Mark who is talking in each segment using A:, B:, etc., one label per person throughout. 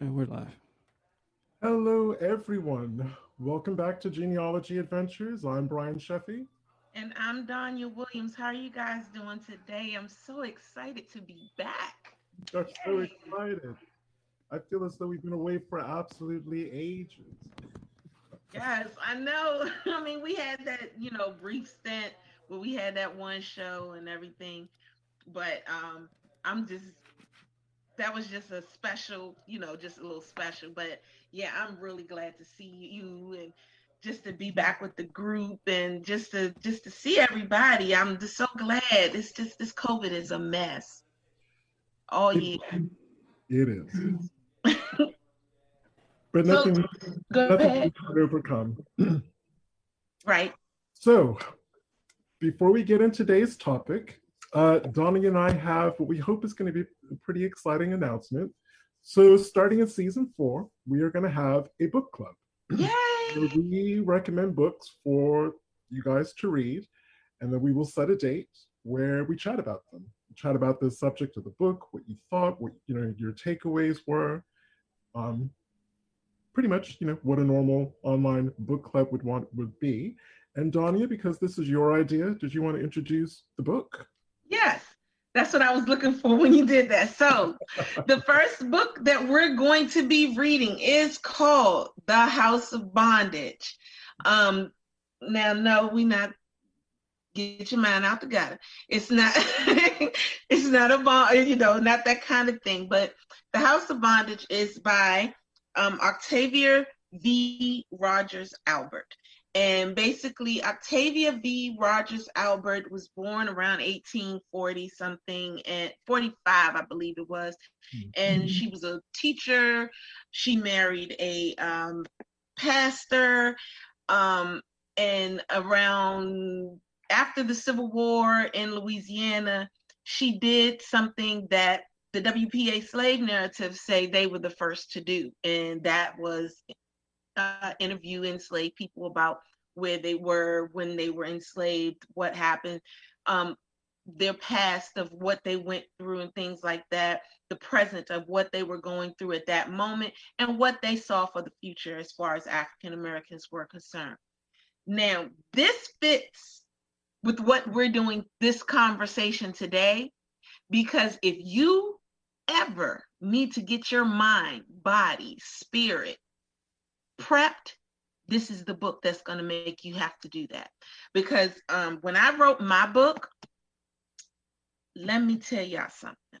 A: And we're live.
B: Hello, everyone. Welcome back to Genealogy Adventures. I'm Brian Sheffey.
C: And I'm Donya Williams. How are you guys doing today? I'm so excited to be back.
B: I'm so excited. I feel as though we've been away for absolutely ages.
C: Yes, I know. I mean, we had that, you know, brief stint where we had that one show and everything. But um I'm just that was just a special, you know, just a little special. But yeah, I'm really glad to see you and just to be back with the group and just to just to see everybody. I'm just so glad. It's just this COVID is a mess. Oh, All year.
B: It is. but
C: So,
B: nothing,
C: Go
B: nothing can overcome.
C: Right.
B: So, before we get into today's topic, uh, Donnie and I have what we hope is going to be a pretty exciting announcement. So, starting in season four, we are going to have a book club.
C: Yay!
B: we recommend books for you guys to read, and then we will set a date where we chat about them. Chat about the subject of the book, what you thought, what you know your takeaways were. Um, pretty much, you know, what a normal online book club would want would be. And Donya, because this is your idea, did you want to introduce the book?
C: Yes, that's what I was looking for when you did that. So, the first book that we're going to be reading is called The House of Bondage. Um, now, no, we not get your mind out the gutter. It's not. it's not a bond, you know, not that kind of thing. But The House of Bondage is by um, Octavia V. Rogers Albert. And basically, Octavia V. Rogers Albert was born around 1840 something and 45, I believe it was. And she was a teacher. She married a um, pastor. Um, and around after the Civil War in Louisiana, she did something that the WPA slave narrative say they were the first to do, and that was uh, interview enslaved people about where they were when they were enslaved, what happened, um, their past of what they went through and things like that, the present of what they were going through at that moment, and what they saw for the future as far as African Americans were concerned. Now, this fits with what we're doing this conversation today, because if you ever need to get your mind, body, spirit prepped, this is the book that's going to make you have to do that. Because um, when I wrote my book, let me tell y'all something.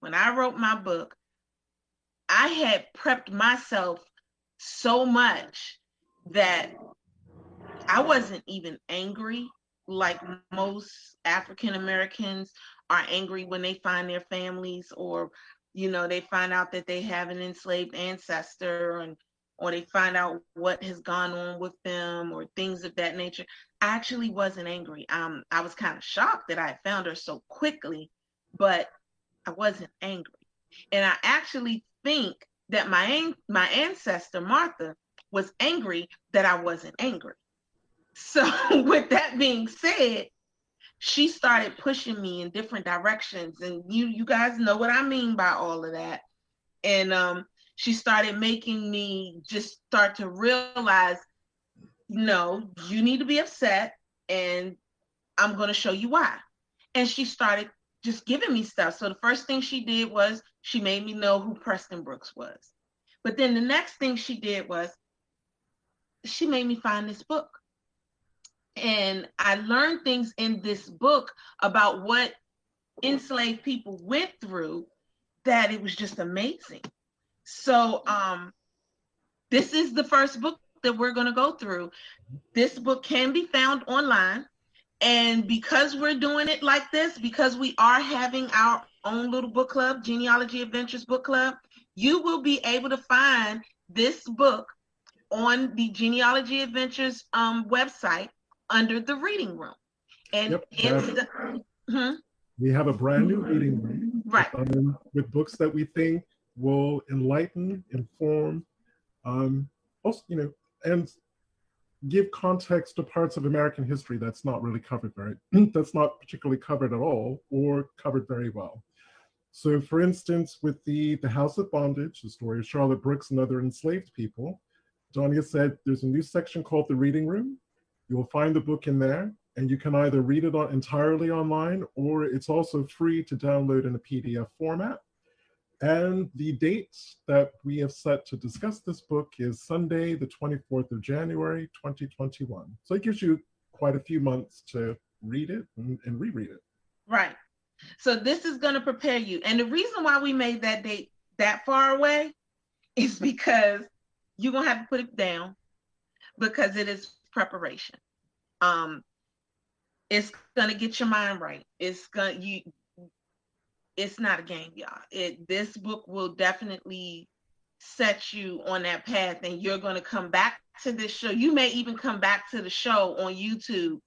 C: When I wrote my book, I had prepped myself so much that I wasn't even angry like most African Americans are angry when they find their families or you know they find out that they have an enslaved ancestor and or they find out what has gone on with them or things of that nature. I actually wasn't angry. Um, I was kind of shocked that I found her so quickly, but I wasn't angry. And I actually think that my my ancestor Martha was angry that I wasn't angry. So with that being said, she started pushing me in different directions, and you you guys know what I mean by all of that. And um, she started making me just start to realize, no, you need to be upset, and I'm going to show you why. And she started just giving me stuff. So the first thing she did was she made me know who Preston Brooks was. But then the next thing she did was she made me find this book. And I learned things in this book about what enslaved people went through that it was just amazing. So um this is the first book that we're going to go through. This book can be found online and because we're doing it like this because we are having our own little book club, Genealogy Adventures book club, you will be able to find this book on the Genealogy Adventures um website under the reading room. And
B: Yep,
C: it's the, Mhm,
B: We have a brand new reading room
C: right.
B: um, with books that we think will enlighten, inform, um, also, you know, and give context to parts of American history that's not really covered very, that's not particularly covered at all or covered very well. So, for instance, with the, the House of Bondage, the story of Charlotte Brooks and other enslaved people, Donya said there's a new section called the Reading Room. You'll find the book in there, and you can either read it on, entirely online or it's also free to download in a PDF format. And the date that we have set to discuss this book is Sunday, the 24th of January, 2021. So it gives you quite a few months to read it and, and reread it.
C: Right. So this is going to prepare you. And the reason why we made that date that far away is because you're going to have to put it down because it is preparation. Um, it's going to get your mind right. It's going to, you, it's not a game, y'all. It this book will definitely set you on that path, and you're going to come back to this show. You may even come back to the show on YouTube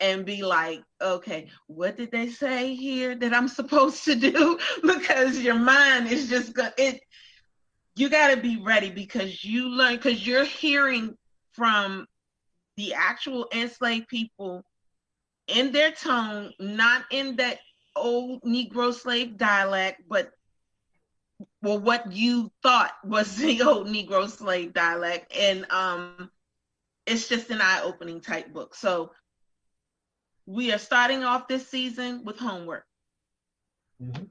C: and be like, okay, what did they say here that I'm supposed to do? because your mind is just gonna it. You got to be ready because you learn because you're hearing from the actual enslaved people in their tone, not in that old Negro slave dialect, but well, what you thought was the old Negro slave dialect, and um, it's just an eye-opening type book. So we are starting off this season with homework.
B: Mm-hmm.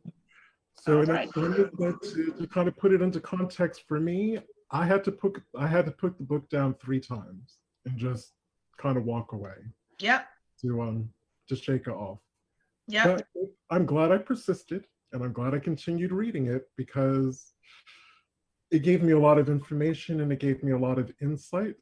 B: So, right. to, to kind of put it into context for me, I had to put I had to put the book down three times and just kind of walk away.
C: Yep.
B: To um just shake it off.
C: Yeah.
B: I'm glad I persisted and I'm glad I continued reading it because it gave me a lot of information and it gave me a lot of insight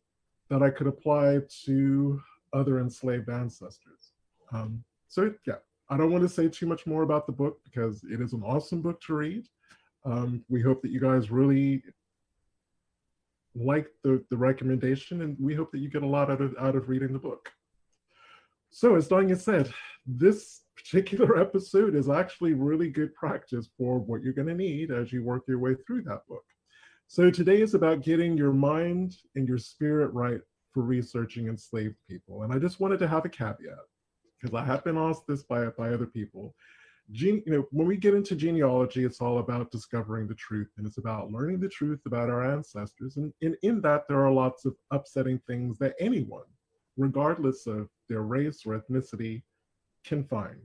B: that I could apply to other enslaved ancestors. Um, so, yeah, I don't want to say too much more about the book because it is an awesome book to read. Um, we hope that you guys really like the, the recommendation and we hope that you get a lot out of, out of reading the book. So, as Donya said, this particular episode is actually really good practice for what you're going to need as you work your way through that book. So today is about getting your mind and your spirit right for researching enslaved people. And I just wanted to have a caveat because I have been asked this by, by other people. Gene, you know, when we get into genealogy, it's all about discovering the truth and it's about learning the truth about our ancestors. And in, in that, there are lots of upsetting things that anyone, regardless of their race or ethnicity, can find.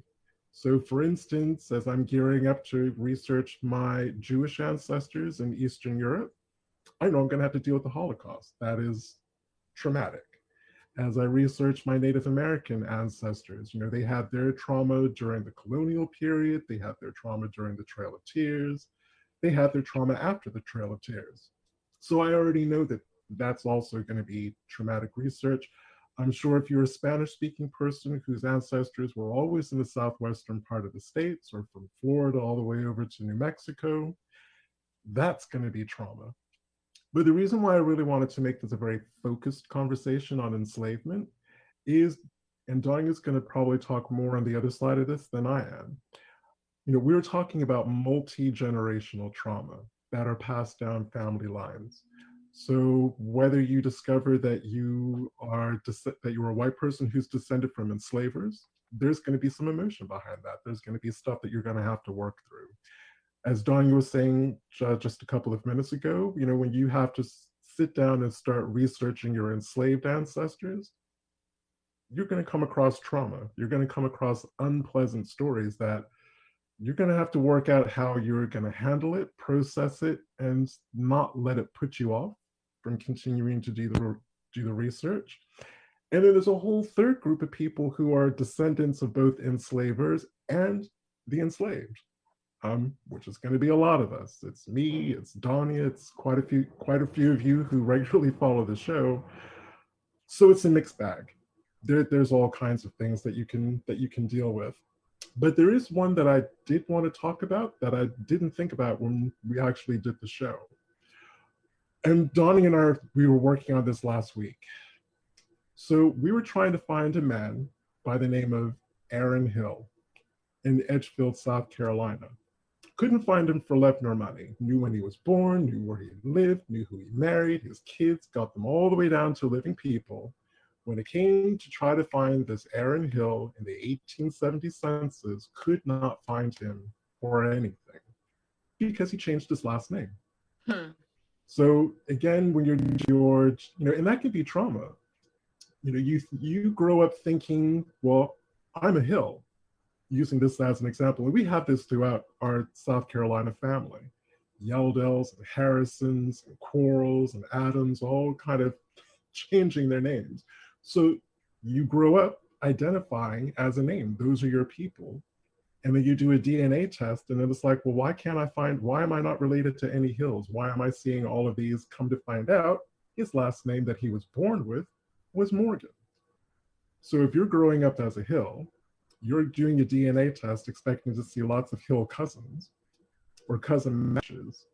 B: So, for instance, as I'm gearing up to research my Jewish ancestors in Eastern Europe, I know I'm going to have to deal with the Holocaust. That is traumatic. As I research my Native American ancestors, you know, they had their trauma during the colonial period, they had their trauma during the Trail of Tears, they had their trauma after the Trail of Tears. So I already know that that's also going to be traumatic research. I'm sure if you're a Spanish speaking person whose ancestors were always in the southwestern part of the states or from Florida all the way over to New Mexico, that's going to be trauma. But the reason why I really wanted to make this a very focused conversation on enslavement is, and Donya is going to probably talk more on the other side of this than I am. You know, we are talking about multi generational trauma that are passed down family lines. So whether you discover that you are that you're a white person who's descended from enslavers, there's going to be some emotion behind that. There's going to be stuff that you're going to have to work through. As Donya was saying just a couple of minutes ago, you know, when you have to sit down and start researching your enslaved ancestors, you're going to come across trauma. You're going to come across unpleasant stories that you're going to have to work out how you're going to handle it, process it, and not let it put you off from continuing to do the do the research. And then there's a whole third group of people who are descendants of both enslavers and the enslaved, um, which is going to be a lot of us. It's me, it's Donya, it's quite a few, quite a few of you who regularly follow the show. So it's a mixed bag. There, there's all kinds of things that you can that you can deal with. But there is one that I did want to talk about that I didn't think about when we actually did the show and Donnie and I, we were working on this last week. So we were trying to find a man by the name of Aaron Hill in Edgefield, South Carolina. Couldn't find him for love nor money. Knew when he was born, knew where he lived, knew who he married, his kids, got them all the way down to living people. When it came to try to find this Aaron Hill in the 1870 census, could not find him for anything. because he changed his last name.
C: Hmm.
B: So again, when you're George, you know, and that can be trauma. You know, you you grow up thinking, well, I'm a hill, using this as an example. And we have this throughout our South Carolina family. Yeldells and Harrisons and Quarles and Adams all kind of changing their names. So you grow up identifying as a name. Those are your people. And then you do a DNA test, and then it's like, well, why can't I find, why am I not related to any Hills? Why am I seeing all of these? Come to find out, his last name that he was born with was Morgan. So if you're growing up as a Hill, you're doing a DNA test expecting to see lots of Hill cousins or cousin matches.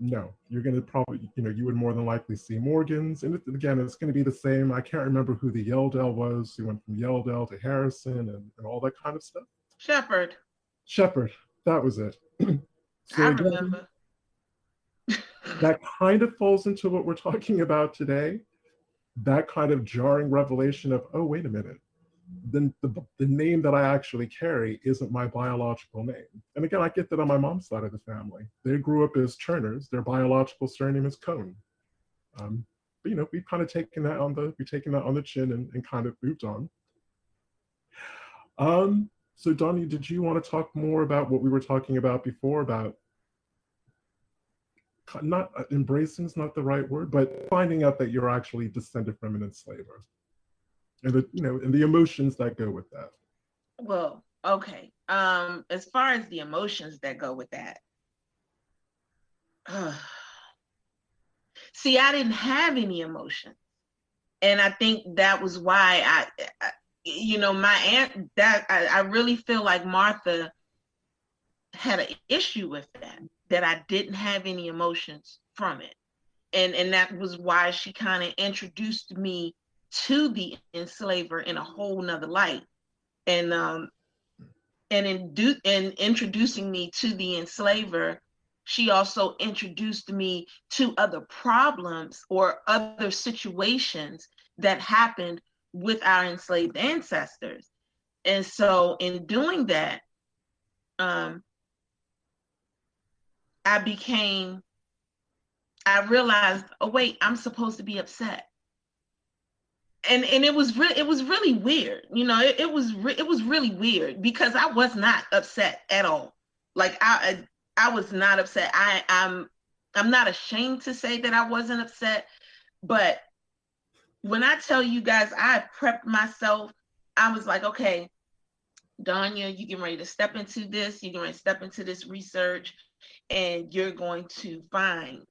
B: No, you're going to probably, you know, you would more than likely see Morgans. And again, it's going to be the same. I can't remember who the Yeldell was. He went from Yeldell to Harrison and, and all that kind of stuff.
C: Shepherd.
B: Shepherd, that was it.
C: so I again, remember.
B: that kind of falls into what we're talking about today. That kind of jarring revelation of, oh, wait a minute. The, the, the name that I actually carry isn't my biological name. And again, I get that on my mom's side of the family. They grew up as Churners. Their biological surname is Cone. Um, but you know, we've kind of taken that on the we've taken that on the chin and, and kind of moved on. Um, so Donnie, did you want to talk more about what we were talking about before about not uh, embracing is not the right word, but finding out that you're actually descended from an enslaver, and the you know and the emotions that go with that.
C: Well, okay. Um, as far as the emotions that go with that, uh, see, I didn't have any emotions, and I think that was why I, I you know, my aunt that I, I really feel like Martha had an issue with that, that I didn't have any emotions from it. And and that was why she kind of introduced me to the enslaver in a whole nother light. And um and in do in introducing me to the enslaver, she also introduced me to other problems or other situations that happened with our enslaved ancestors. And so in doing that, um, I became, I realized, oh wait, I'm supposed to be upset. And and it was really it was really weird, you know. It, it was re- it was really weird because I was not upset at all. Like I I was not upset. I I'm I'm not ashamed to say that I wasn't upset, but when I tell you guys, I prepped myself. I was like, okay, Donya, you get ready to step into this. You're going to step into this research, and you're going to find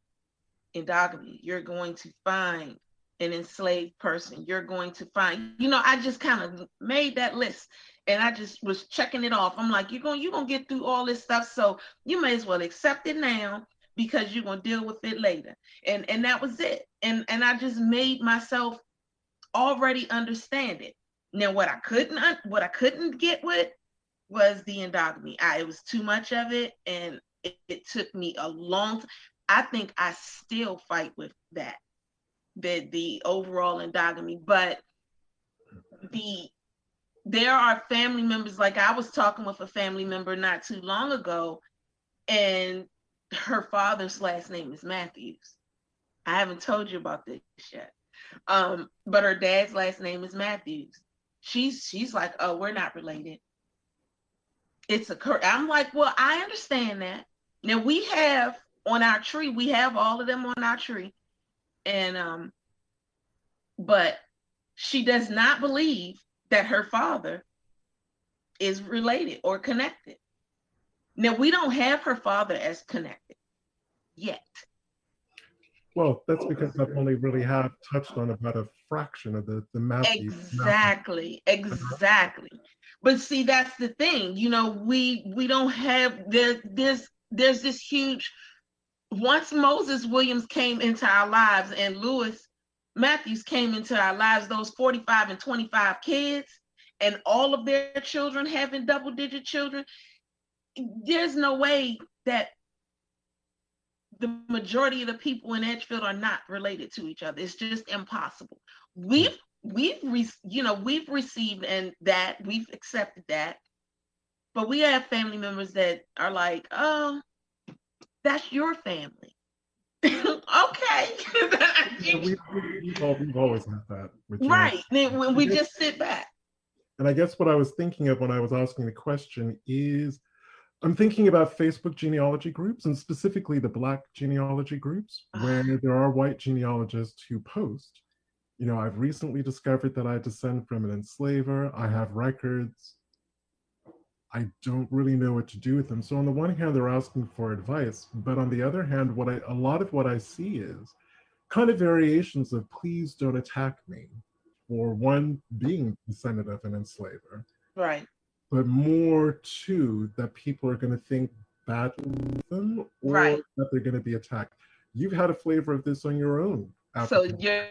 C: endogamy. You're going to find an enslaved person. You're going to find, you know, I just kind of made that list and I just was checking it off. I'm like, you're going, you're going to get through all this stuff. So you may as well accept it now because you're to deal with it later. And, and that was it. And, and I just made myself already understand it. Now, what I couldn't what I couldn't get with was the endogamy. I, it was too much of it, and it, it took me a long. T- I think I still fight with that, the the overall endogamy. But the there are family members. Like I was talking with a family member not too long ago, and her father's last name is Matthews. I haven't told you about this yet. Um, but her dad's last name is Matthews. She's she's like, oh, we're not related. It's a I'm like, well, I understand that. Now we have on our tree, we have all of them on our tree. And um, but she does not believe that her father is related or connected. Now we don't have her father as connected yet.
B: Well, that's oh, because I've only really have touched on about a fraction of the the math.
C: Exactly, exactly. But see, that's the thing. You know, we we don't have there. There's there's this huge. Once Moses Williams came into our lives and Lewis Matthews came into our lives, those 45 and 25 kids, and all of their children having double digit children, there's no way that the majority of the people in Edgefield are not related to each other. It's just impossible. We've we've re- you know we've received and that we've accepted that, but we have family members that are like, oh, That's your family. okay.
B: yeah, we, have we, we've always had that.
C: right. Then when we just sit back.
B: And I guess what I was thinking of when I was asking the question is I'm thinking about Facebook genealogy groups and specifically the Black genealogy groups, ah. where there are white genealogists who post. You know, I've recently discovered that I descend from an enslaver. I have records. I don't really know what to do with them. So on the one hand, they're asking for advice, but on the other hand, what I a lot of what I see is kind of variations of please don't attack me for one being descendant of an enslaver.
C: Right.
B: But more too that people are gonna think badly of them or
C: right.
B: that they're gonna be attacked. You've had a flavor of this on your own.
C: So you're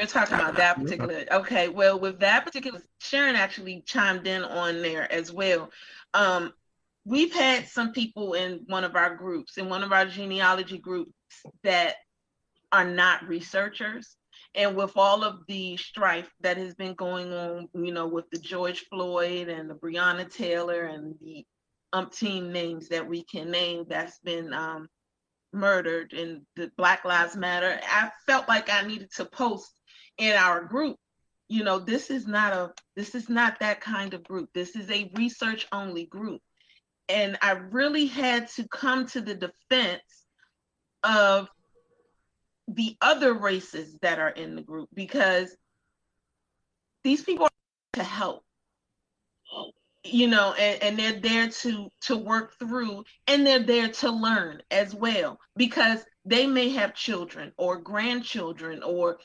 C: You're talking about that particular. Okay, well, with that particular, Sharon actually chimed in on there as well. Um, we've had some people in one of our groups, in one of our genealogy groups, that are not researchers. And with all of the strife that has been going on, you know, with the George Floyd and the Breonna Taylor and the umpteen names that we can name that's been um, murdered and the Black Lives Matter, I felt like I needed to post in our group. You know this is not a this is not that kind of group. This is a research only group. And i really had to come to the defense of the other races that are in the group because these people are to help you know and, and they're there to to work through and they're there to learn as well because they may have children or grandchildren or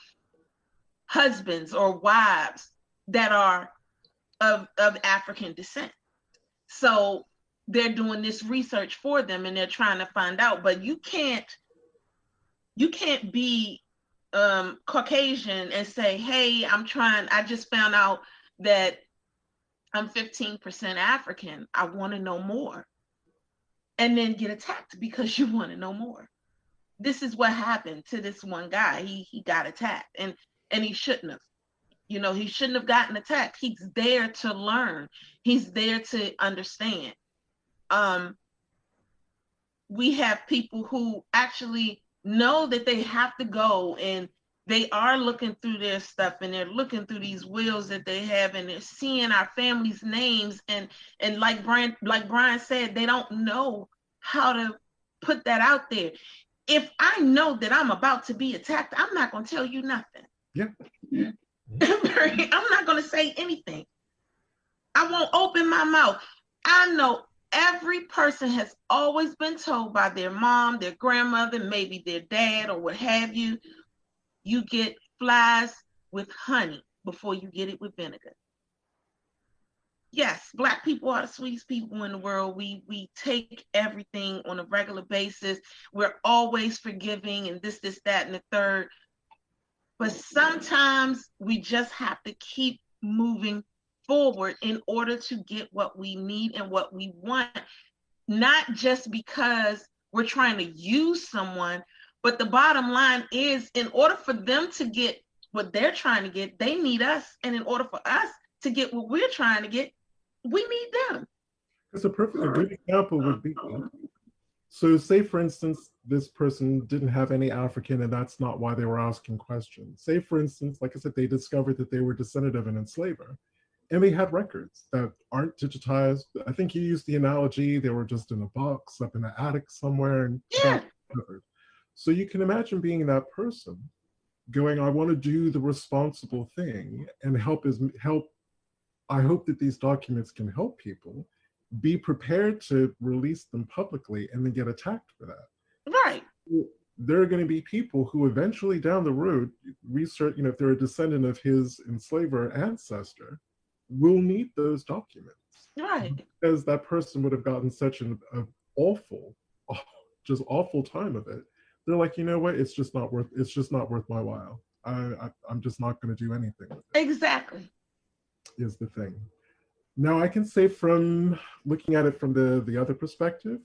C: husbands or wives that are of, of African descent. So they're doing this research for them and they're trying to find out, but you can't you can't be um, Caucasian and say, hey, I'm trying, I just found out that I'm 15% African. I want to know more. And then get attacked because you want to know more. This is what happened to this one guy. He he got attacked. And and he shouldn't have. You know, he shouldn't have gotten attacked. He's there to learn. He's there to understand. Um, we have people who actually know that they have to go and they are looking through their stuff and they're looking through these wills that they have and they're seeing our family's names and and like Brian like Brian said they don't know how to put that out there. If I know that I'm about to be attacked, I'm not going to tell you nothing.
B: Yeah.
C: I'm not going to say anything. I won't open my mouth. I know every person has always been told by their mom, their grandmother, maybe their dad, or what have you, you get flies with honey before you get it with vinegar. Yes, black people are the sweetest people in the world. We we take everything on a regular basis. We're always forgiving and this, this, that, and the third. But sometimes we just have to keep moving forward in order to get what we need and what we want, not just because we're trying to use someone, but the bottom line is in order for them to get what they're trying to get, they need us. And in order for us to get what we're trying to get, we need them.
B: It's a perfect a good example would be so say for instance, this person didn't have any African and that's not why they were asking questions. Say for instance, like I said, they discovered that they were descendant of an enslaver and they had records that aren't digitized. I think you used the analogy, they were just in a box up in an attic somewhere and
C: yeah.
B: So you can imagine being that person going, I want to do the responsible thing and help is help. I hope that these documents can help people be prepared to release them publicly and then get attacked for that.
C: Right.
B: There are going to be people who eventually down the road research, you know, if they're a descendant of his enslaver ancestor, will need those documents.
C: Right.
B: Because that person would have gotten such an awful, just awful time of it. They're like, you know what? It's just not worth. It's just not worth my while. I, I I'm just not going to do anything with it.
C: Exactly.
B: Is the thing. Now I can say from looking at it from the, the other perspective,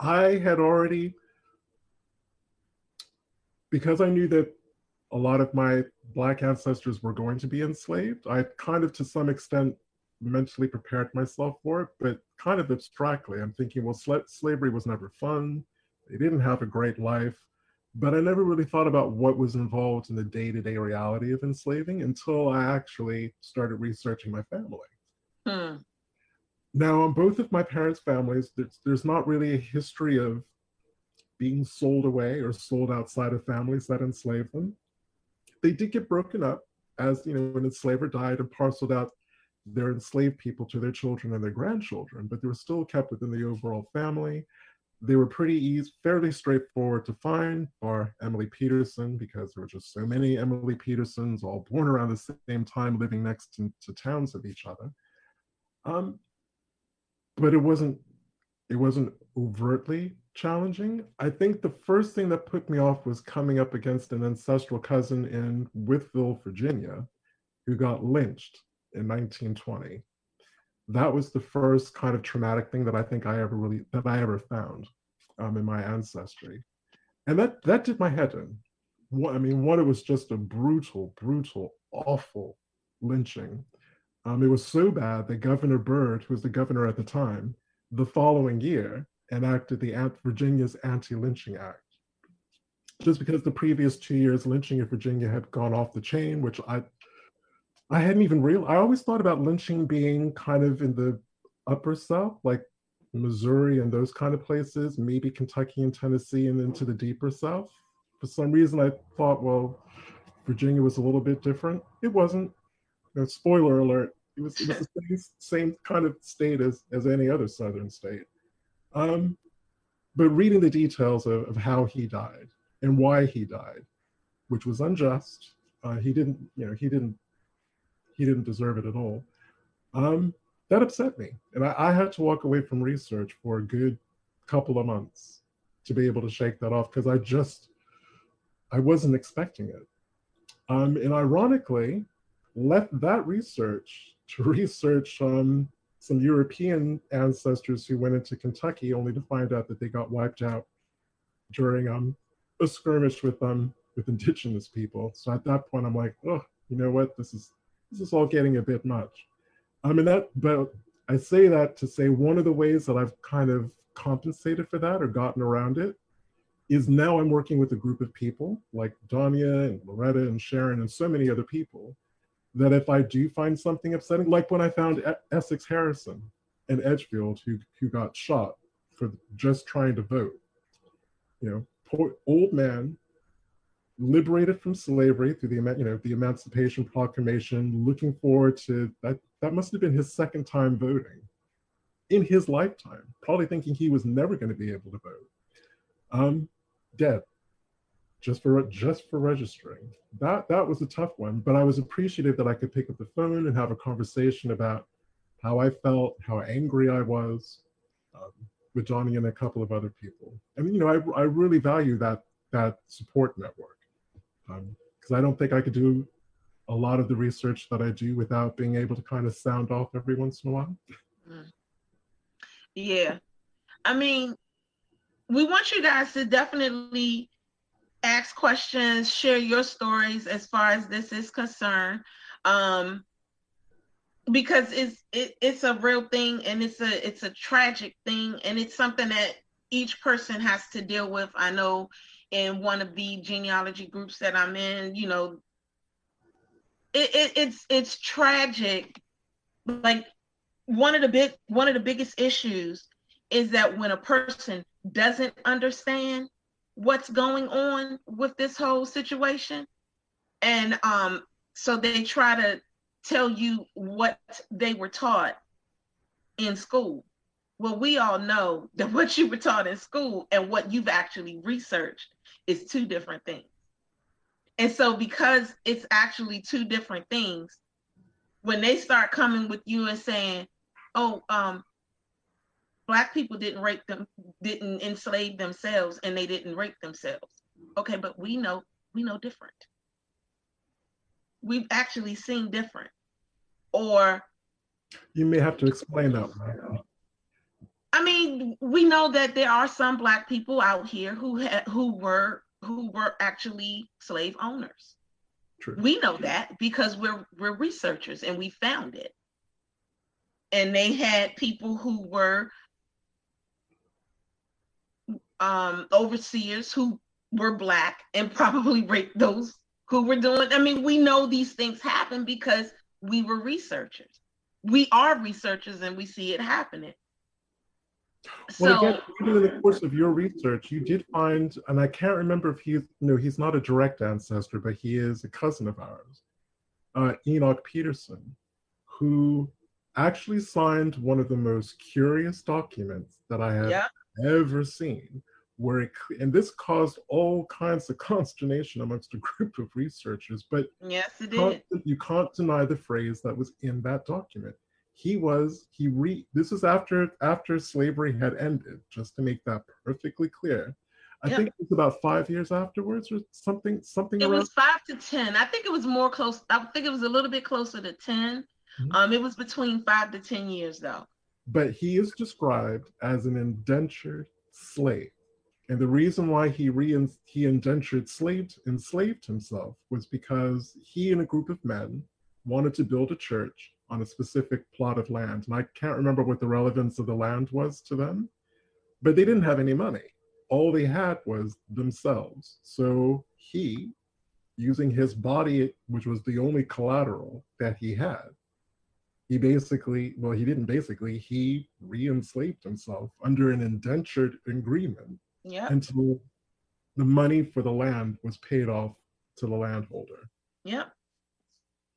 B: I had already, because I knew that a lot of my Black ancestors were going to be enslaved. I kind of, to some extent, mentally prepared myself for it, but kind of abstractly. I'm thinking, well, sl- slavery was never fun. They didn't have a great life. But I never really thought about what was involved in the day to day reality of enslaving until I actually started researching my family. Hmm. Now, on both of my parents' families, there's, there's not really a history of being sold away or sold outside of families that enslaved them. They did get broken up as, you know, when an enslaver died and parceled out their enslaved people to their children and their grandchildren, but they were still kept within the overall family. They were pretty easy, fairly straightforward to find, or Emily Peterson, because there were just so many Emily Petersons all born around the same time, living next to, to towns of each other. Um, but it wasn't it wasn't overtly challenging. I think the first thing that put me off was coming up against an ancestral cousin in Wytheville, Virginia, who got lynched in 1920. That was the first kind of traumatic thing that I think I ever really that I ever found um, in my ancestry, and that that did my head in. One, I mean, what it was just a brutal, brutal, awful lynching. Um, it was so bad that Governor Byrd, who was the governor at the time, the following year enacted the Virginia's Anti-Lynching Act. Just because the previous two years lynching in Virginia had gone off the chain, which I I hadn't even real. I always thought about lynching being kind of in the upper South, like Missouri and those kind of places, maybe Kentucky and Tennessee, and into the deeper South. For some reason, I thought, well, Virginia was a little bit different. It wasn't. Know, spoiler alert. It was, it was the same, same kind of state as, as any other Southern state. Um, but reading the details of, of how he died and why he died, which was unjust. Uh, he didn't, you know, he didn't, he didn't deserve it at all. Um, that upset me, and I, I had to walk away from research for a good couple of months to be able to shake that off because I just, I wasn't expecting it. Um, and ironically, left that research to research um, some European ancestors who went into Kentucky only to find out that they got wiped out during um, a skirmish with um with indigenous people. So at that point, I'm like, oh, you know what? This is this is all getting a bit much. I mean that, but I say that to say one of the ways that I've kind of compensated for that or gotten around it is now I'm working with a group of people like Donya and Loretta and Sharon and so many other people that if I do find something upsetting, like when I found Essex Harrison in Edgefield who, who got shot for just trying to vote, you know, poor old man, liberated from slavery through the you know the Emancipation Proclamation, looking forward to that. That must have been his second time voting in his lifetime. Probably thinking he was never going to be able to vote. Um, dead just for just for registering. That that was a tough one, but I was appreciative that I could pick up the phone and have a conversation about how I felt, how angry I was, um, with Johnny and a couple of other people. And you know, I I really value that that support network because um, I don't think I could do a lot of the research that I do without being able to kind of sound off every once in a while. Mm.
C: Yeah, I mean, we want you guys to definitely ask questions, share your stories as far as this is concerned. Um, because it's it, it's a real thing and it's a it's a tragic thing and it's something that each person has to deal with. I know in one of the genealogy groups that I'm in, you know, it, it, it's it's tragic. Like one of the big one of the biggest issues is that when a person doesn't understand what's going on with this whole situation. And um so they try to tell you what they were taught in school. Well we all know that what you were taught in school and what you've actually researched is two different things. And so because it's actually two different things when they start coming with you and saying oh um black people didn't rape them didn't enslave themselves and they didn't rape themselves. Okay but we know we know different. We've actually seen different. Or
B: you may have to explain that
C: i mean we know that there are some black people out here who had who were who were actually slave owners.
B: True.
C: We know that because we're we're researchers and we found it. And they had people who were um, overseers who were black and probably raped those who were doing. I mean, we know these things happen because we were researchers. We are researchers and we see it happening.
B: Well, so, again, even in the course of your research, you did find, and I can't remember if he's no, he's not a direct ancestor, but he is a cousin of ours, uh, Enoch Peterson, who actually signed one of the most curious documents that I have ever seen, where it, and this caused all kinds of consternation amongst a group of researchers. But
C: yes, it did.
B: You can't deny the phrase that was in that document. He was he re. This is after after slavery had ended. Just to make that perfectly clear. I yep. think it was about five years afterwards, or something. Something.
C: It
B: around.
C: was five to ten. I think it was more close. I think it was a little bit closer to 10 mm-hmm. Um, it was between five to ten years, though.
B: But he is described as an indentured slave. And the reason why he re he indentured slaved enslaved himself was because he and a group of men wanted to build a church on a specific plot of land. And I can't remember what the relevance of the land was to them, but they didn't have any money. All they had was themselves. So he, using his body, which was the only collateral that he had, he basically, well, he didn't basically, he re enslaved himself under an indentured agreement
C: yeah.
B: until the money for the land was paid off to the landholder.
C: Yeah.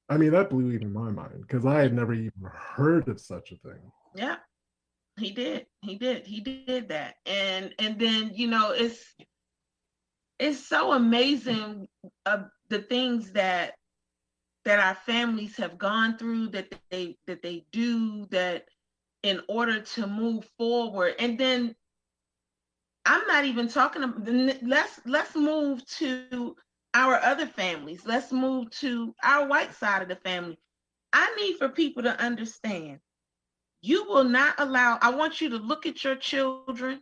B: I mean, that blew even my mind because I had never even heard of such a thing.
C: Yeah. He did. He did. He did that. And and then, you know, it's it's so amazing uh, the things that that our families have gone through that they that they do that in order to move forward and then I'm not even talking about the let's let's move to our other families. Let's move to our white side of the family. I need for people to understand you will not allow, I want you to look at your children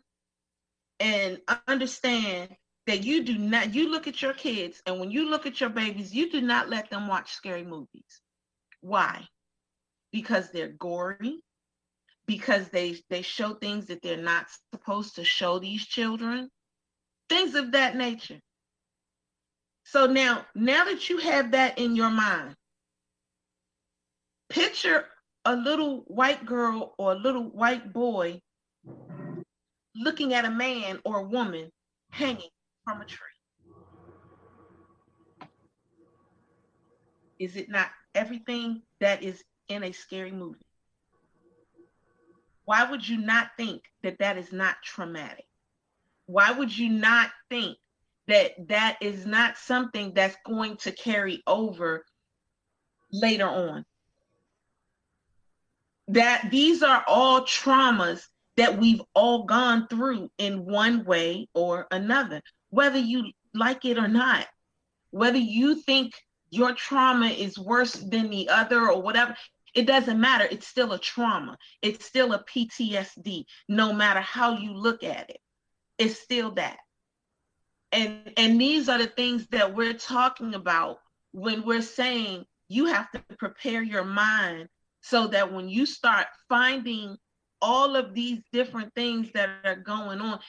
C: and understand that you do not, you look at your kids, and when you look at your babies, you do not let them watch scary movies. Why? Because they're gory, because they they show things that they're not supposed to show these children things of that nature. So now now that you have that in your mind picture a little white girl or a little white boy looking at a man or a woman hanging from a tree. Is it not everything that is in a scary movie why would you not think that that is not traumatic? Why would you not think that that is not something that's going to carry over later on? That these are all traumas that we've all gone through in one way or another, whether you like it or not, whether you think your trauma is worse than the other or whatever. It doesn't matter. It's still a trauma. It's still a PTSD, no matter how you look at it. It's still that. And and these are the things that we're talking about when we're saying you have to prepare your mind so that when you start finding all of these different things that are going on,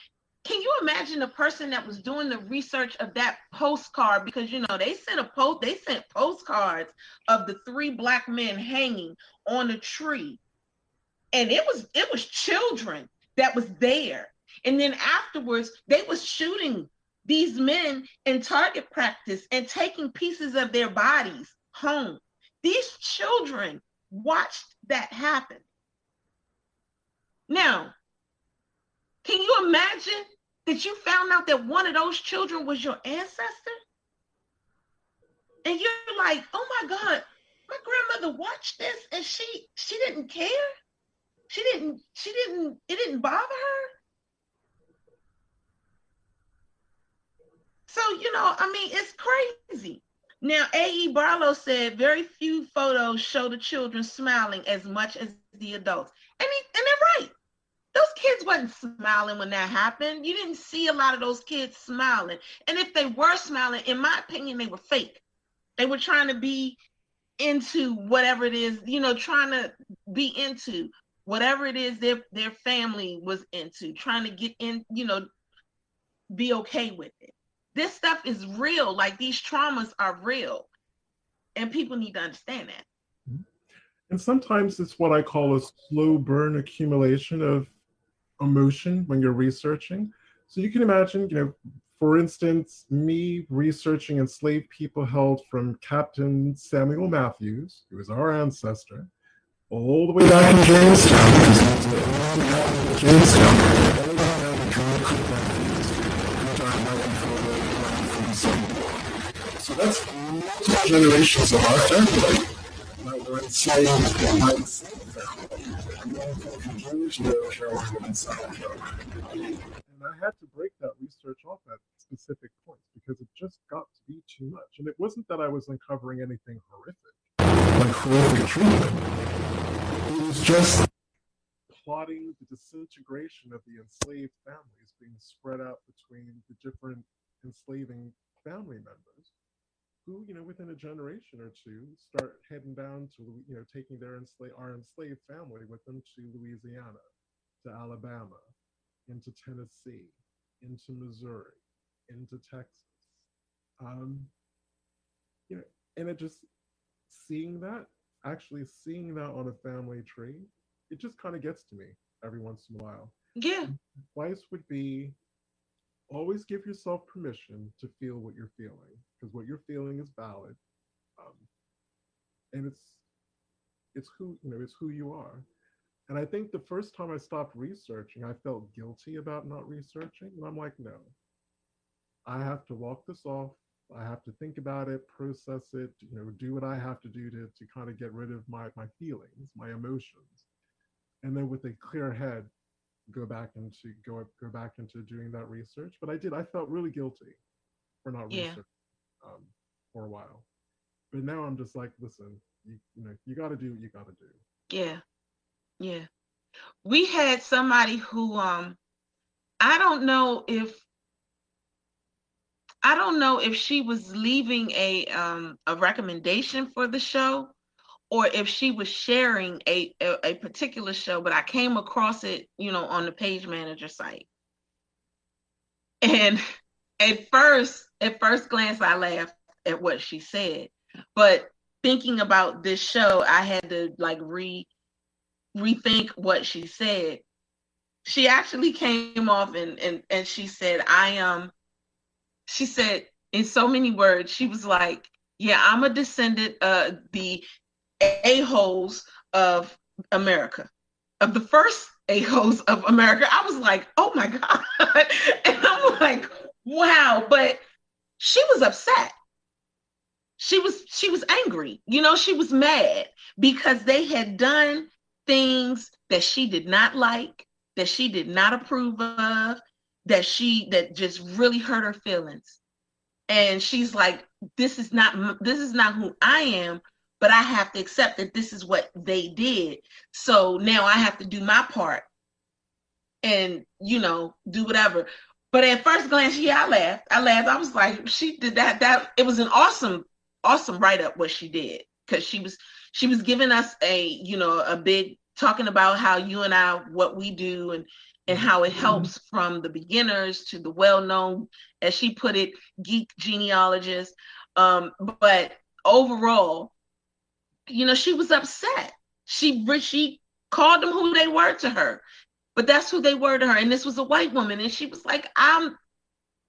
C: can you imagine the person that was doing the research of that postcard? Because you know they sent a post they sent postcards of the three black men hanging on a tree. And it was it was children that was there. And then afterwards they was shooting these men in target practice and taking pieces of their bodies home. These children watched that happen. Now can you imagine that you found out that one of those children was your ancestor? And you're like, oh my God, my grandmother watched this and she she didn't care. She didn't, she didn't, it didn't bother her. So, you know, I mean, it's crazy. Now, A.E. Barlow said very few photos show the children smiling as much as the adults. And, he, and they're right those kids wasn't smiling when that happened. You didn't see a lot of those kids smiling. And if they were smiling, in my opinion, they were fake. They were trying to be into whatever it is, you know, trying to be into whatever it is their their family was into, trying to get in, you know, be okay with it. This stuff is real. Like these traumas are real. And people need to understand that.
B: And sometimes it's what I call a slow burn accumulation of emotion when you're researching. So you can imagine, you know, for instance, me researching enslaved people held from Captain Samuel Matthews, who was our ancestor, all the way back in Jamestown. Jamestown. So that's generations of our family that were enslaved in my and I had to break that research off at specific points because it just got to be too much. And it wasn't that I was uncovering anything horrific, like horrific treatment. It was just plotting the disintegration of the enslaved families being spread out between the different enslaving family members who, you know, within a generation or two, start heading down to, you know, taking their enslaved, our enslaved family with them to Louisiana, to Alabama, into Tennessee, into Missouri, into Texas. Um, you know, and it just seeing that, actually seeing that on a family tree, it just kind of gets to me every once in a while.
C: Yeah.
B: Advice would be always give yourself permission to feel what you're feeling because what you're feeling is valid um, and it's it's who you know it's who you are. And i think the first time i stopped researching i felt guilty about not researching and i'm like no. I have to walk this off. I have to think about it process it you know do what i have to do to, to kind of get rid of my my feelings my emotions. And then with a clear head go back into go go back into doing that research. But I did. I felt really guilty for not yeah. researching um, for a while. But now I'm just like, listen, you, you know, you got to do what you got to do.
C: Yeah, yeah. We had somebody who, um, I don't know if I don't know if she was leaving a um a recommendation for the show or if she was sharing a, a, a particular show, but I came across it, you know, on the page manager site. And at first, at first glance, I laughed at what she said. But thinking about this show, I had to like re rethink what she said. She actually came off and and and she said, I um she said in so many words, she was like, Yeah, I'm a descendant, uh the a-holes of America, of the first a-holes of America. I was like, oh my God. and I'm like, wow. But she was upset. She was she was angry. You know, she was mad because they had done things that she did not like, that she did not approve of, that she that just really hurt her feelings. And she's like, this is not this is not who I am but I have to accept that this is what they did. So now I have to do my part and, you know, do whatever. But at first glance, yeah, I laughed. I laughed. I was like, she did that. That it was an awesome, awesome write up what she did because she was she was giving us a you know a big talking about how you and I what we do and and how it helps from the beginners to the well known, as she put it, geek genealogists. Um, but overall, you know, she was upset. She she called them who they were to her, but that's who they were to her. And this was a white woman, and she was like, "I'm."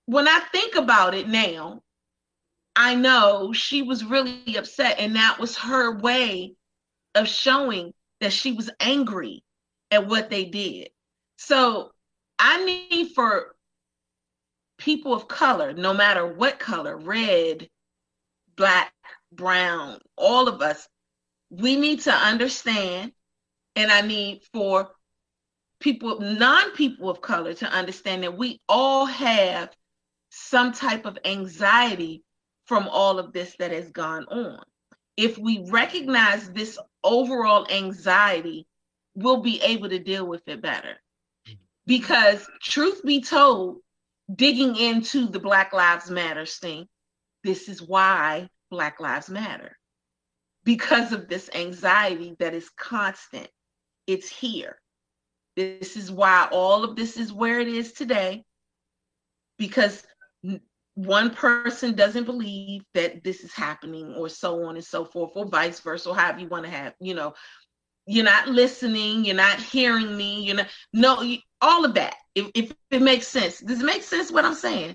C: When I think about it now, I know she was really upset, and that was her way of showing that she was angry at what they did. So I need for people of color, no matter what color, red, black, brown, all of us we need to understand, and I need for people, non people of color, to understand that we all have some type of anxiety from all of this that has gone on. If we recognize this overall anxiety, we'll be able to deal with it better. Because, truth be told, digging into the Black Lives Matter thing, this is why Black Lives Matter because of this anxiety that is constant. It's here. This is why all of this is where it is today because one person doesn't believe that this is happening or so on and so forth or vice versa or however you want to have you know you're not listening you're not hearing me you know no you, all of that if, if it makes sense does it make sense what i'm saying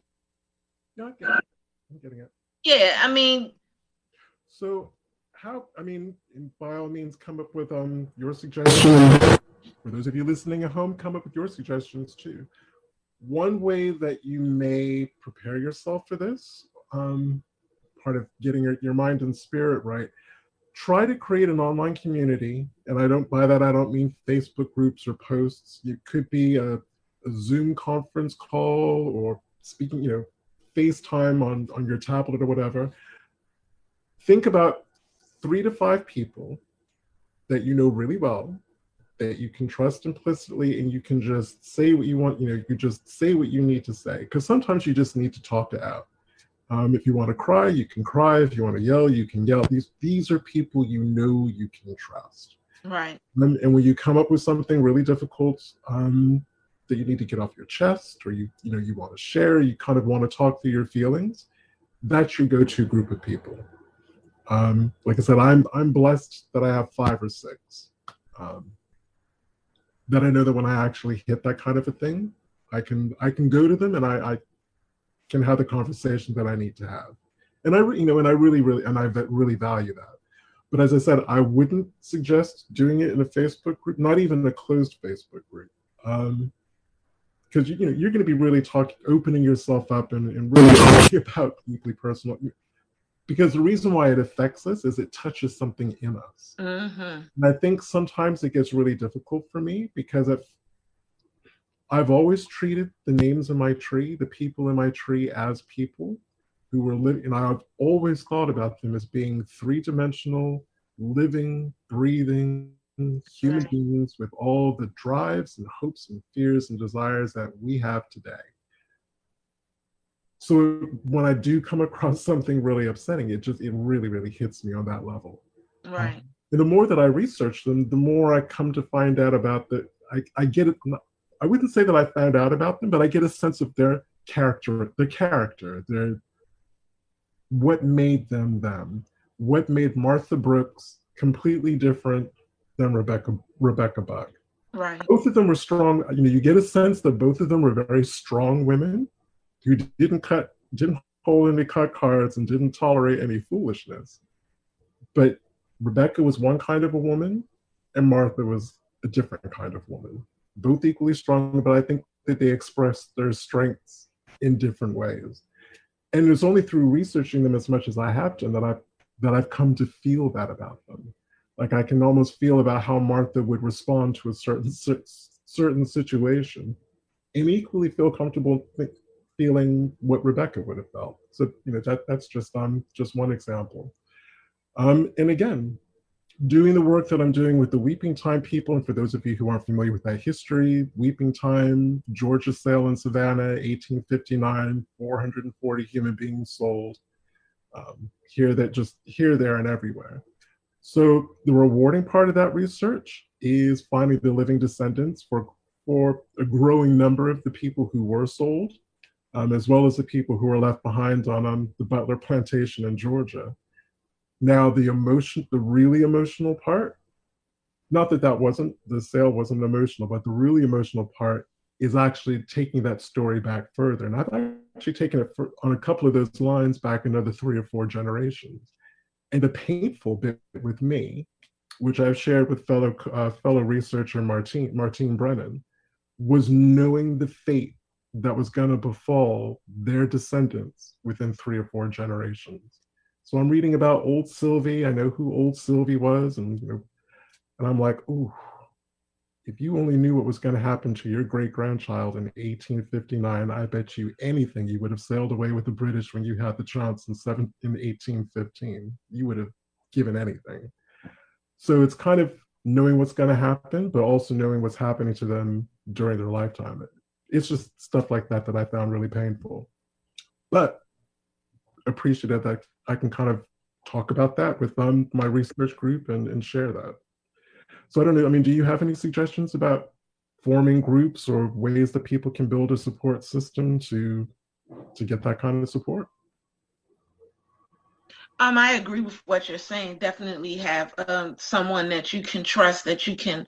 B: no, I get it. i'm getting it
C: yeah i mean
B: so how i mean by all means come up with um your suggestions for those of you listening at home come up with your suggestions too one way that you may prepare yourself for this, um, part of getting your, your mind and spirit right, try to create an online community. And I don't, by that, I don't mean Facebook groups or posts. It could be a, a Zoom conference call or speaking, you know, FaceTime on, on your tablet or whatever. Think about three to five people that you know really well that you can trust implicitly and you can just say what you want, you know, you just say what you need to say. Because sometimes you just need to talk it out. Um, if you want to cry, you can cry. If you want to yell, you can yell. These these are people you know you can trust.
C: Right.
B: And, and when you come up with something really difficult um, that you need to get off your chest, or you you know you want to share, you kind of want to talk through your feelings, that's your go-to group of people. Um, like I said, I'm I'm blessed that I have five or six. Um, that I know that when I actually hit that kind of a thing, I can I can go to them and I, I can have the conversation that I need to have. And I you know and I really really and I really value that. But as I said, I wouldn't suggest doing it in a Facebook group, not even a closed Facebook group. Um, because you, you know you're going to be really talking, opening yourself up, and, and really talking about deeply personal because the reason why it affects us is it touches something in us. Mm-hmm. And I think sometimes it gets really difficult for me because if I've always treated the names in my tree, the people in my tree, as people who were living, and I've always thought about them as being three dimensional, living, breathing human right. beings with all the drives and hopes and fears and desires that we have today. So when I do come across something really upsetting, it just it really really hits me on that level.
C: Um, right.
B: and the more that I research them, the more I come to find out about the. I, I get it. I wouldn't say that I found out about them, but I get a sense of their character, their character, their what made them them, what made Martha Brooks completely different than Rebecca Rebecca Buck.
C: Right.
B: Both of them were strong. You know, you get a sense that both of them were very strong women who didn't cut, didn't hold any cut cards and didn't tolerate any foolishness. But Rebecca was one kind of a woman, and Martha was a different kind of woman. Both equally strong, but I think that they expressed their strengths in different ways. And it's only through researching them as much as I have done that I've that I've come to feel that about them. Like I can almost feel about how Martha would respond to a certain certain situation, and equally feel comfortable feeling what Rebecca would have felt. So you know that that's just um just one example. Um, and again, doing the work that I'm doing with the Weeping Time people, and for those of you who aren't familiar with that history, Weeping Time, Georgia sale in Savannah, 1859, 440 human beings sold. Um, here that just here, there, and everywhere. So the rewarding part of that research is finding the living descendants for for a growing number of the people who were sold um, as well as the people who were left behind on um, the Butler plantation in Georgia. Now, the emotion, the really emotional part, not that that wasn't, the sale wasn't emotional, but the really emotional part is actually taking that story back further. And I've actually taken it for, on a couple of those lines back another three or four generations. And the painful bit with me, which I've shared with fellow uh, fellow researcher Martine Martine Brennan, was knowing the fate that was going to befall their descendants within three or four generations. So I'm reading about old Sylvie. I know who old Sylvie was, and you know, and I'm like, ooh, if you only knew what was going to happen to your great grandchild in 1859, I bet you anything you would have sailed away with the British when you had the chance in, seven, in 1815. You would have given anything. So it's kind of knowing what's going to happen, but also knowing what's happening to them during their lifetime it's just stuff like that that I found really painful. But appreciative that I can kind of talk about that with um, my research group and, and share that. So I don't know. I mean, do you have any suggestions about forming groups or ways that people can build a support system to to get that kind of support?
C: Um, I agree with what you're saying. Definitely have um, someone that you can trust, that you can,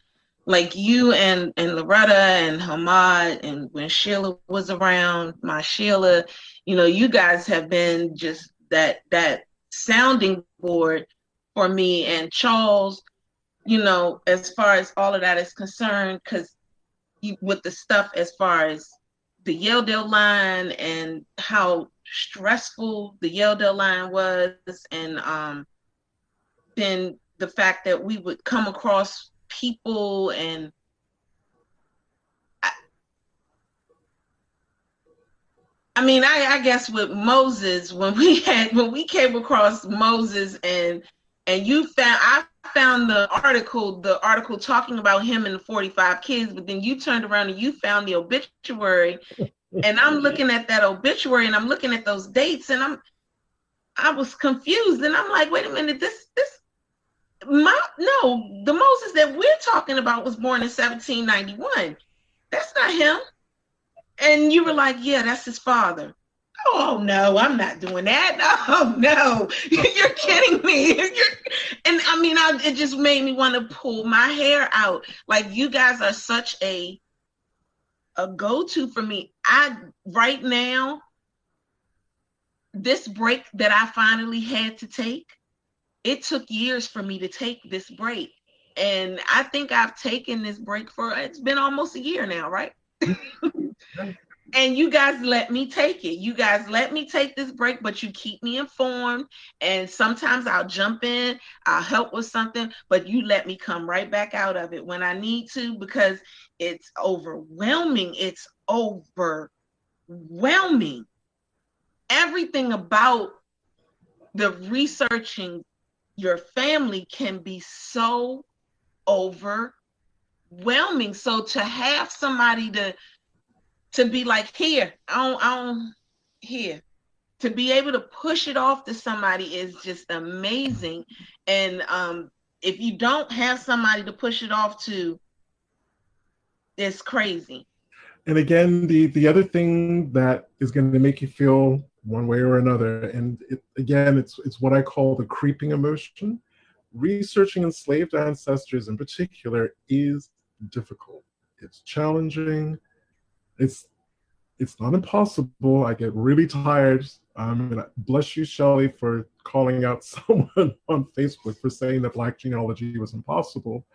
C: like you and and Loretta and Hamad, and when Sheila was around, my Sheila, you know, you guys have been just that that sounding board for me and Charles. You know, as far as all of that is concerned, because with the stuff as far as the Yeldell line and how stressful the Yeldell line was, and um, then the fact that we would come across people and I, I mean, I, I guess with Moses, when we had when we came across Moses and and you found I found the article, the article talking about him and the 45 kids, but then you turned around and you found the obituary and I'm looking at that obituary and I'm looking at those dates and I'm I was confused and I'm like, wait a minute, this this my no, the Moses that we're talking about was born in 1791. That's not him. And you were like, yeah, that's his father. Oh no, I'm not doing that. Oh no, you're kidding me. And I mean, I, it just made me want to pull my hair out. Like you guys are such a a go-to for me. I right now, this break that I finally had to take, it took years for me to take this break. And I think I've taken this break for it's been almost a year now, right? and you guys let me take it. You guys let me take this break, but you keep me informed. And sometimes I'll jump in, I'll help with something, but you let me come right back out of it when I need to because it's overwhelming. It's overwhelming. Everything about the researching your family can be so overwhelming. So to have somebody to to be like here i don't i don't here to be able to push it off to somebody is just amazing and um if you don't have somebody to push it off to it's crazy
B: and again the the other thing that is going to make you feel one way or another and it, again it's it's what i call the creeping emotion researching enslaved ancestors in particular is difficult it's challenging it's it's not impossible. I get really tired. Um, and bless you, Shelley, for calling out someone on Facebook for saying that Black genealogy was impossible.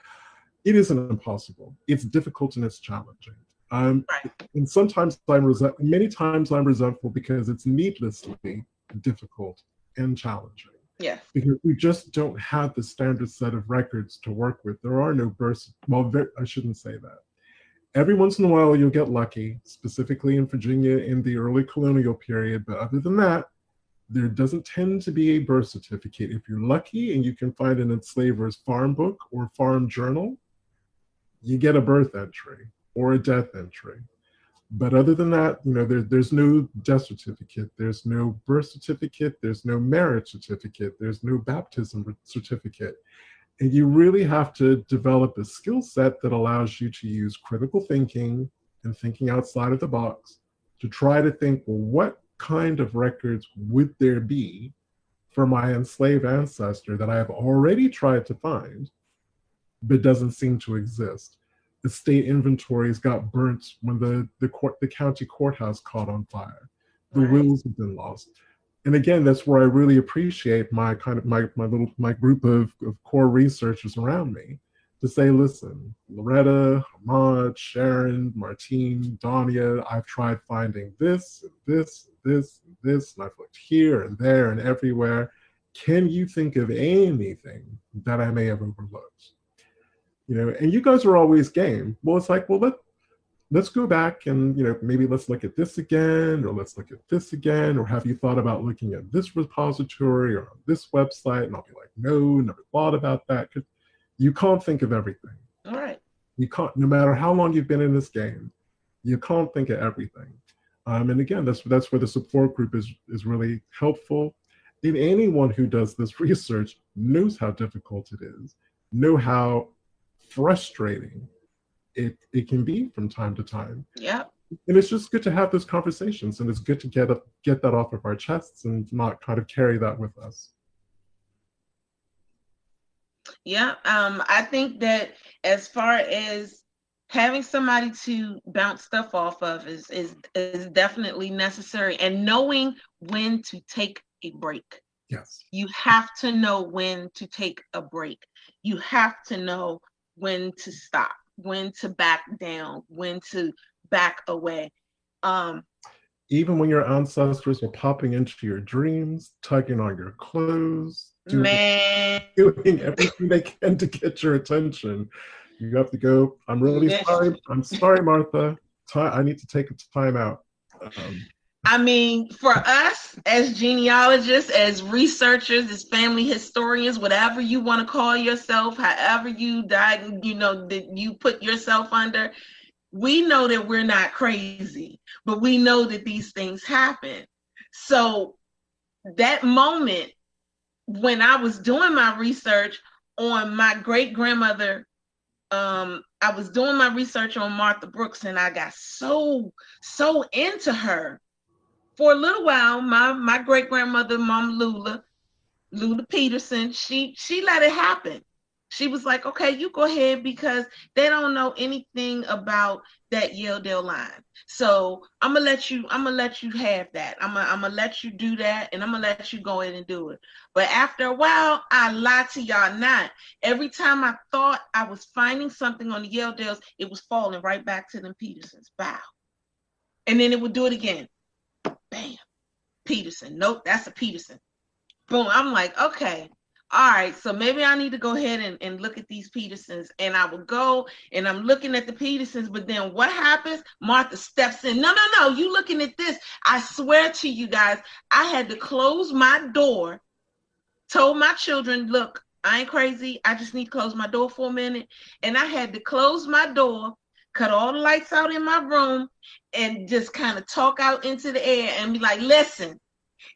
B: It isn't impossible. It's difficult and it's challenging. Um, and sometimes I'm resent- many times I'm resentful because it's needlessly difficult and challenging.
C: Yes.
B: Because we just don't have the standard set of records to work with. There are no births. Well, I shouldn't say that every once in a while you'll get lucky, specifically in Virginia in the early colonial period. But other than that, there doesn't tend to be a birth certificate. If you're lucky and you can find an enslaver's farm book or farm journal, you get a birth entry or a death entry. But other than that, you know, there, there's no death certificate, there's no birth certificate, there's no marriage certificate, there's no baptism certificate. And you really have to develop a skill set that allows you to use critical thinking and thinking outside of the box to try to think, well, what kind of records would there be for my enslaved ancestor that I have already tried to find, but doesn't seem to exist? The state inventories got burnt when the, the court the county courthouse caught on fire. The right. wills have been lost and again, that's where I really appreciate my kind of my my little my group of, of core researchers around me to say, listen, Loretta, Hamad, Sharon, Martine, Donya, I've tried finding this this this this, and I've looked here and there and everywhere. Can you think of anything that I may have overlooked? You know, and you guys are always game. Well, it's like, well, let let's go back and you know maybe let's look at this again or let's look at this again or have you thought about looking at this repository or this website? And i'll be like no never thought about that because you can't think of everything.
C: All right.
B: You can't no matter how long you've been in this game you can't think of everything. Um, and again that's that's where the support group is is really helpful. And anyone who does this research knows how difficult it is, know how frustrating it, it can be from time to time.
C: Yeah.
B: And it's just good to have those conversations and it's good to get, up, get that off of our chests and not kind of carry that with us.
C: Yeah, um, I think that as far as having somebody to bounce stuff off of is is is definitely necessary, and knowing when to take a break.
B: Yes,
C: you have to know when to take a break. You have to know when to stop, when to back down, when to back away. Um,
B: even when your ancestors are popping into your dreams, tugging on your clothes,
C: doing, Man.
B: doing everything they can to get your attention. You have to go. I'm really sorry. I'm sorry, Martha. I need to take a time out. Um,
C: I mean, for us as genealogists, as researchers, as family historians, whatever you want to call yourself, however you die, you know, that you put yourself under, we know that we're not crazy, but we know that these things happen. So that moment when I was doing my research on my great grandmother, um, I was doing my research on Martha Brooks and I got so, so into her. For a little while, my my great grandmother, Mom Lula, Lula Peterson, she she let it happen she was like, okay, you go ahead because they don't know anything about that Yeldell line. So I'm gonna let you, I'm gonna let you have that. I'm gonna, I'm gonna let you do that and I'm gonna let you go in and do it. But after a while, I lied to y'all not. Every time I thought I was finding something on the Yeldells, it was falling right back to them Petersons. Bow. And then it would do it again. Bam. Peterson. Nope, that's a Peterson. Boom. I'm like, okay, all right, so maybe I need to go ahead and, and look at these Petersons. And I will go and I'm looking at the Petersons, but then what happens? Martha steps in. No, no, no, you looking at this. I swear to you guys, I had to close my door, told my children, look, I ain't crazy. I just need to close my door for a minute. And I had to close my door, cut all the lights out in my room, and just kind of talk out into the air and be like, listen,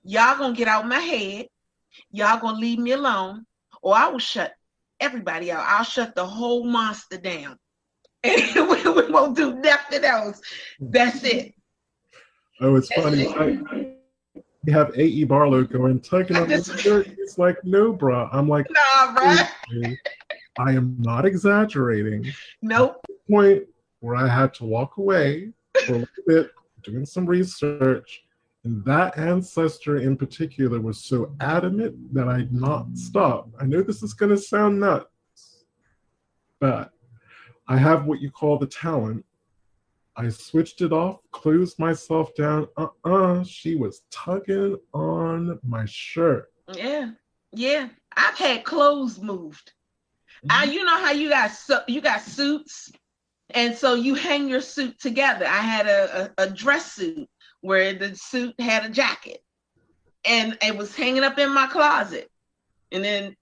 C: y'all gonna get out my head Y'all gonna leave me alone, or I will shut everybody out. I'll shut the whole monster down. And we, we won't do nothing else. That's it.
B: Oh, it's That's funny. It. we have A.E. Barlow going, on his shirt. He's like, no, bro. I'm like,
C: nah, bro.
B: I am not exaggerating.
C: Nope.
B: point where I had to walk away for a little bit, doing some research, and that ancestor in particular was so adamant that I'd not stop. I know this is going to sound nuts, but I have what you call the talent. I switched it off, closed myself down. Uh uh she was tugging on my shirt.
C: Yeah, yeah. I've had clothes moved. Mm-hmm. I, you know how you got su- you got suits, and so you hang your suit together. I had a, a, a dress suit where the suit had a jacket and it was hanging up in my closet. And then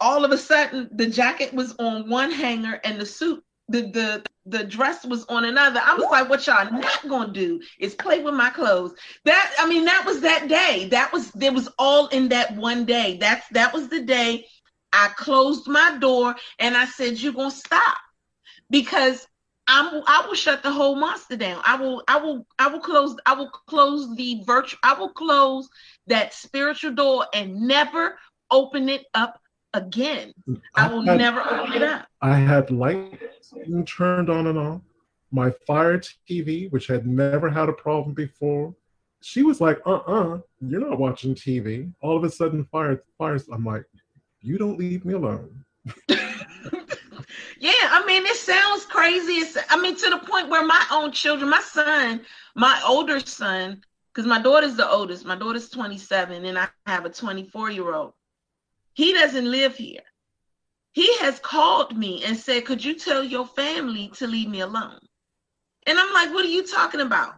C: all of a sudden the jacket was on one hanger and the suit the the the dress was on another. I was like, what y'all not gonna do is play with my clothes. That I mean, that was that day. That was there was all in that one day. That's that was the day I closed my door and I said, You're gonna stop. Because I'm, I will shut the whole monster down. I will, I will, I will close, I will close the virtual, I will close that spiritual door and never open it up again. I, I will had, never open it up.
B: I had lights turned on and off. My fire TV, which had never had a problem before, she was like, "Uh, uh-uh, uh, you are not watching TV." All of a sudden, fire, fire. I'm like, "You don't leave me alone."
C: Yeah, I mean, it sounds crazy. It's, I mean, to the point where my own children, my son, my older son, because my daughter's the oldest, my daughter's 27, and I have a 24 year old. He doesn't live here. He has called me and said, Could you tell your family to leave me alone? And I'm like, What are you talking about?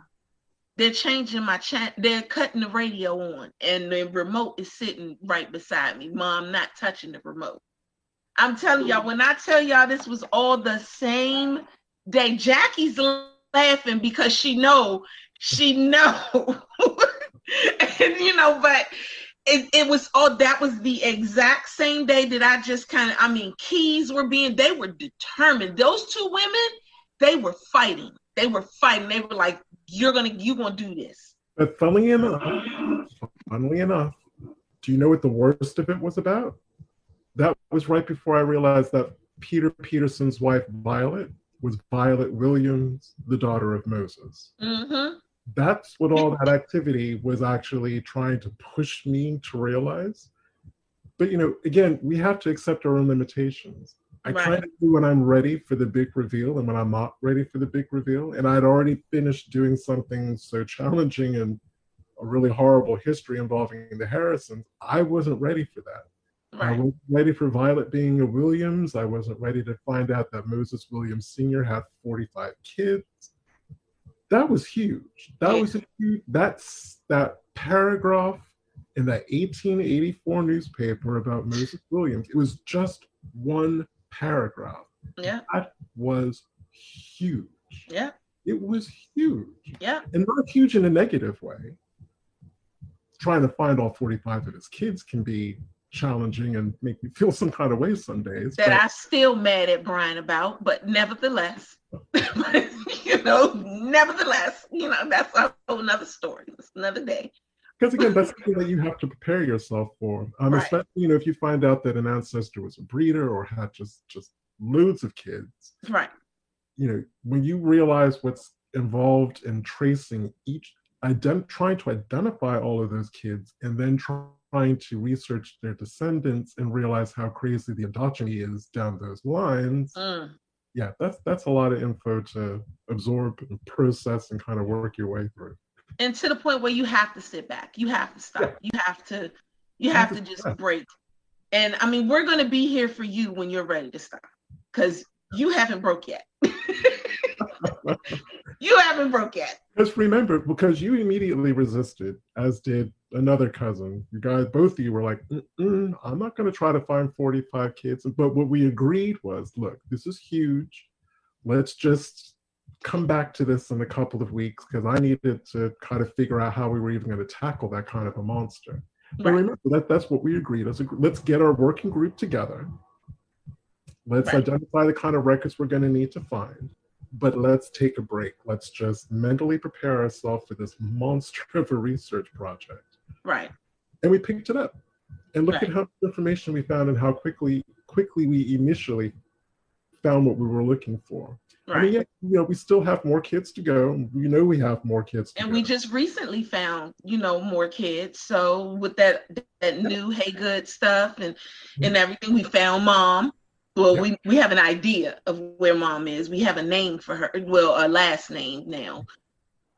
C: They're changing my chat, they're cutting the radio on, and the remote is sitting right beside me. Mom, not touching the remote. I'm telling y'all, when I tell y'all this was all the same day, Jackie's laughing because she know, she know. and you know, but it, it was all that was the exact same day that I just kind of I mean keys were being they were determined. Those two women, they were fighting. They were fighting. They were like, You're gonna you're gonna do this.
B: But funnily enough, funnily enough, do you know what the worst of it was about? That was right before I realized that Peter Peterson's wife Violet was Violet Williams, the daughter of Moses.
C: Mm-hmm
B: that's what all that activity was actually trying to push me to realize. But you know, again, we have to accept our own limitations. I right. kind of do when I'm ready for the big reveal and when I'm not ready for the big reveal. And I'd already finished doing something so challenging and a really horrible history involving the Harrisons. I wasn't ready for that. Right. I wasn't ready for Violet being a Williams. I wasn't ready to find out that Moses Williams Sr. had 45 kids that was huge. That was a huge. That's that paragraph in that 1884 newspaper about Moses Williams. It was just one paragraph.
C: Yeah.
B: That was huge.
C: Yeah.
B: It was huge.
C: Yeah.
B: And not huge in a negative way. Trying to find all 45 of his kids can be challenging and make me feel some kind of way some days.
C: That but, I still mad at Brian about, but nevertheless, you know, nevertheless, you know, that's a whole another story. It's another day.
B: Because again, that's something that you have to prepare yourself for. Um, right. especially, you know, if you find out that an ancestor was a breeder or had just just loads of kids.
C: Right.
B: You know, when you realize what's involved in tracing each ident- trying to identify all of those kids and then trying to research their descendants and realize how crazy the endogamy is down those lines.
C: Mm
B: yeah, that's that's a lot of info to absorb and process and kind of work your way through.
C: And to the point where you have to sit back, you have to stop, yeah. you have to, you have to just break. And I mean, we're gonna be here for you when you're ready to stop, because you haven't broke yet. you haven't broke yet.
B: Just remember, because you immediately resisted, as did another cousin. You guys, both of you were like, I'm not going to try to find 45 kids. But what we agreed was, look, this is huge. Let's just come back to this in a couple of weeks because I needed to kind of figure out how we were even going to tackle that kind of a monster. But remember that that's what we agreed. Let's, let's get our working group together. Let's right. identify the kind of records we're going to need to find but let's take a break. Let's just mentally prepare ourselves for this monster of a research project.
C: Right.
B: And we picked it up. And look right. at how much information we found and how quickly quickly we initially found what we were looking for. Right. I mean, yeah, you know, we still have more kids to go. We know we have more kids.
C: and
B: go.
C: we just recently found, you know, more kids. So with that that new Hey Good stuff and mm-hmm. and everything, we found mom. Well, we, we have an idea of where mom is. We have a name for her. Well, a last name now.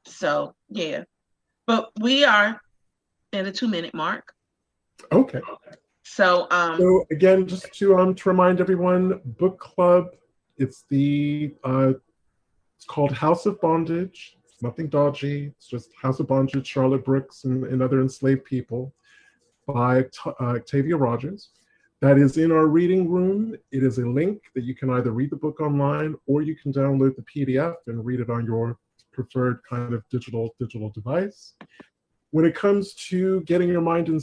C: So yeah, but we are at a two minute mark.
B: Okay.
C: So um.
B: So again, just to um to remind everyone, book club. It's the uh, it's called House of Bondage. It's nothing dodgy. It's just House of Bondage, Charlotte Brooks, and, and other enslaved people by uh, Octavia Rogers that is in our reading room. It is a link that you can either read the book online or you can download the PDF and read it on your preferred kind of digital digital device. When it comes to getting your mind and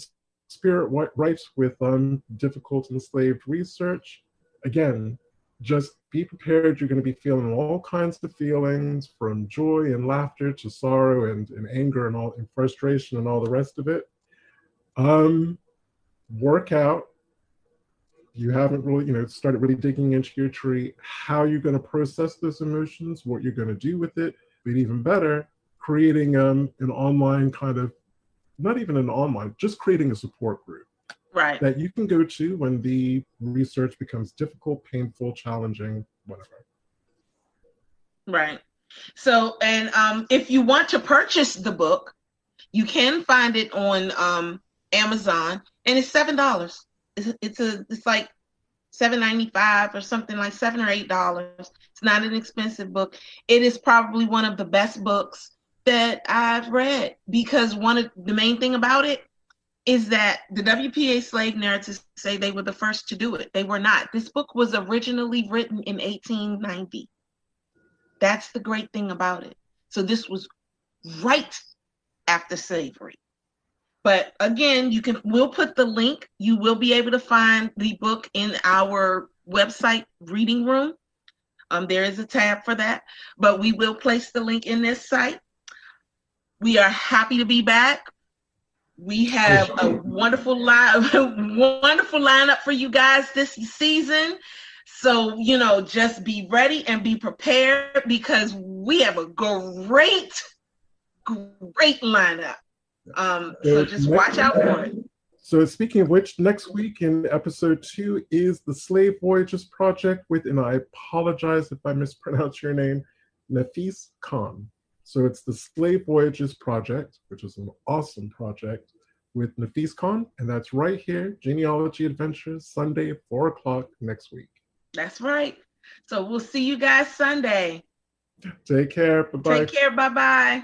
B: spirit right with um, difficult enslaved research, again, just be prepared. You're going to be feeling all kinds of feelings from joy and laughter to sorrow and, and anger and all and frustration and all the rest of it. Um, work out you haven't really, you know, started really digging into your tree, how you're going to process those emotions, what you're going to do with it, but even better, creating um, an online kind of, not even an online, just creating a support group.
C: Right.
B: That you can go to when the research becomes difficult, painful, challenging, whatever.
C: Right. So, and um, if you want to purchase the book, you can find it on um, Amazon, and it's seven dollars it's, it's a it's like seven ninety five or something like seven or eight dollars. It's not an expensive book. It is probably one of the best books that I've read because one of the main thing about it is that the WPA slave narratives say they were the first to do it. They were not. This book was originally written in 1890. That's the great thing about it. So this was right after slavery. But again, you can we'll put the link. You will be able to find the book in our website reading room. Um, there is a tab for that, but we will place the link in this site. We are happy to be back. We have a wonderful line, wonderful lineup for you guys this season. So, you know, just be ready and be prepared because we have a great, great lineup. Um, so just watch out for it.
B: So speaking of which, next week in episode two is the Slave Voyages Project with, and I apologize if I mispronounce your name, Nafis Khan. So it's the Slave Voyages Project, which is an awesome project with Nafis Khan, and that's right here, Genealogy Adventures, Sunday, four o'clock next week.
C: That's right. So we'll see you guys Sunday.
B: Take care. Bye bye.
C: Take care. Bye bye.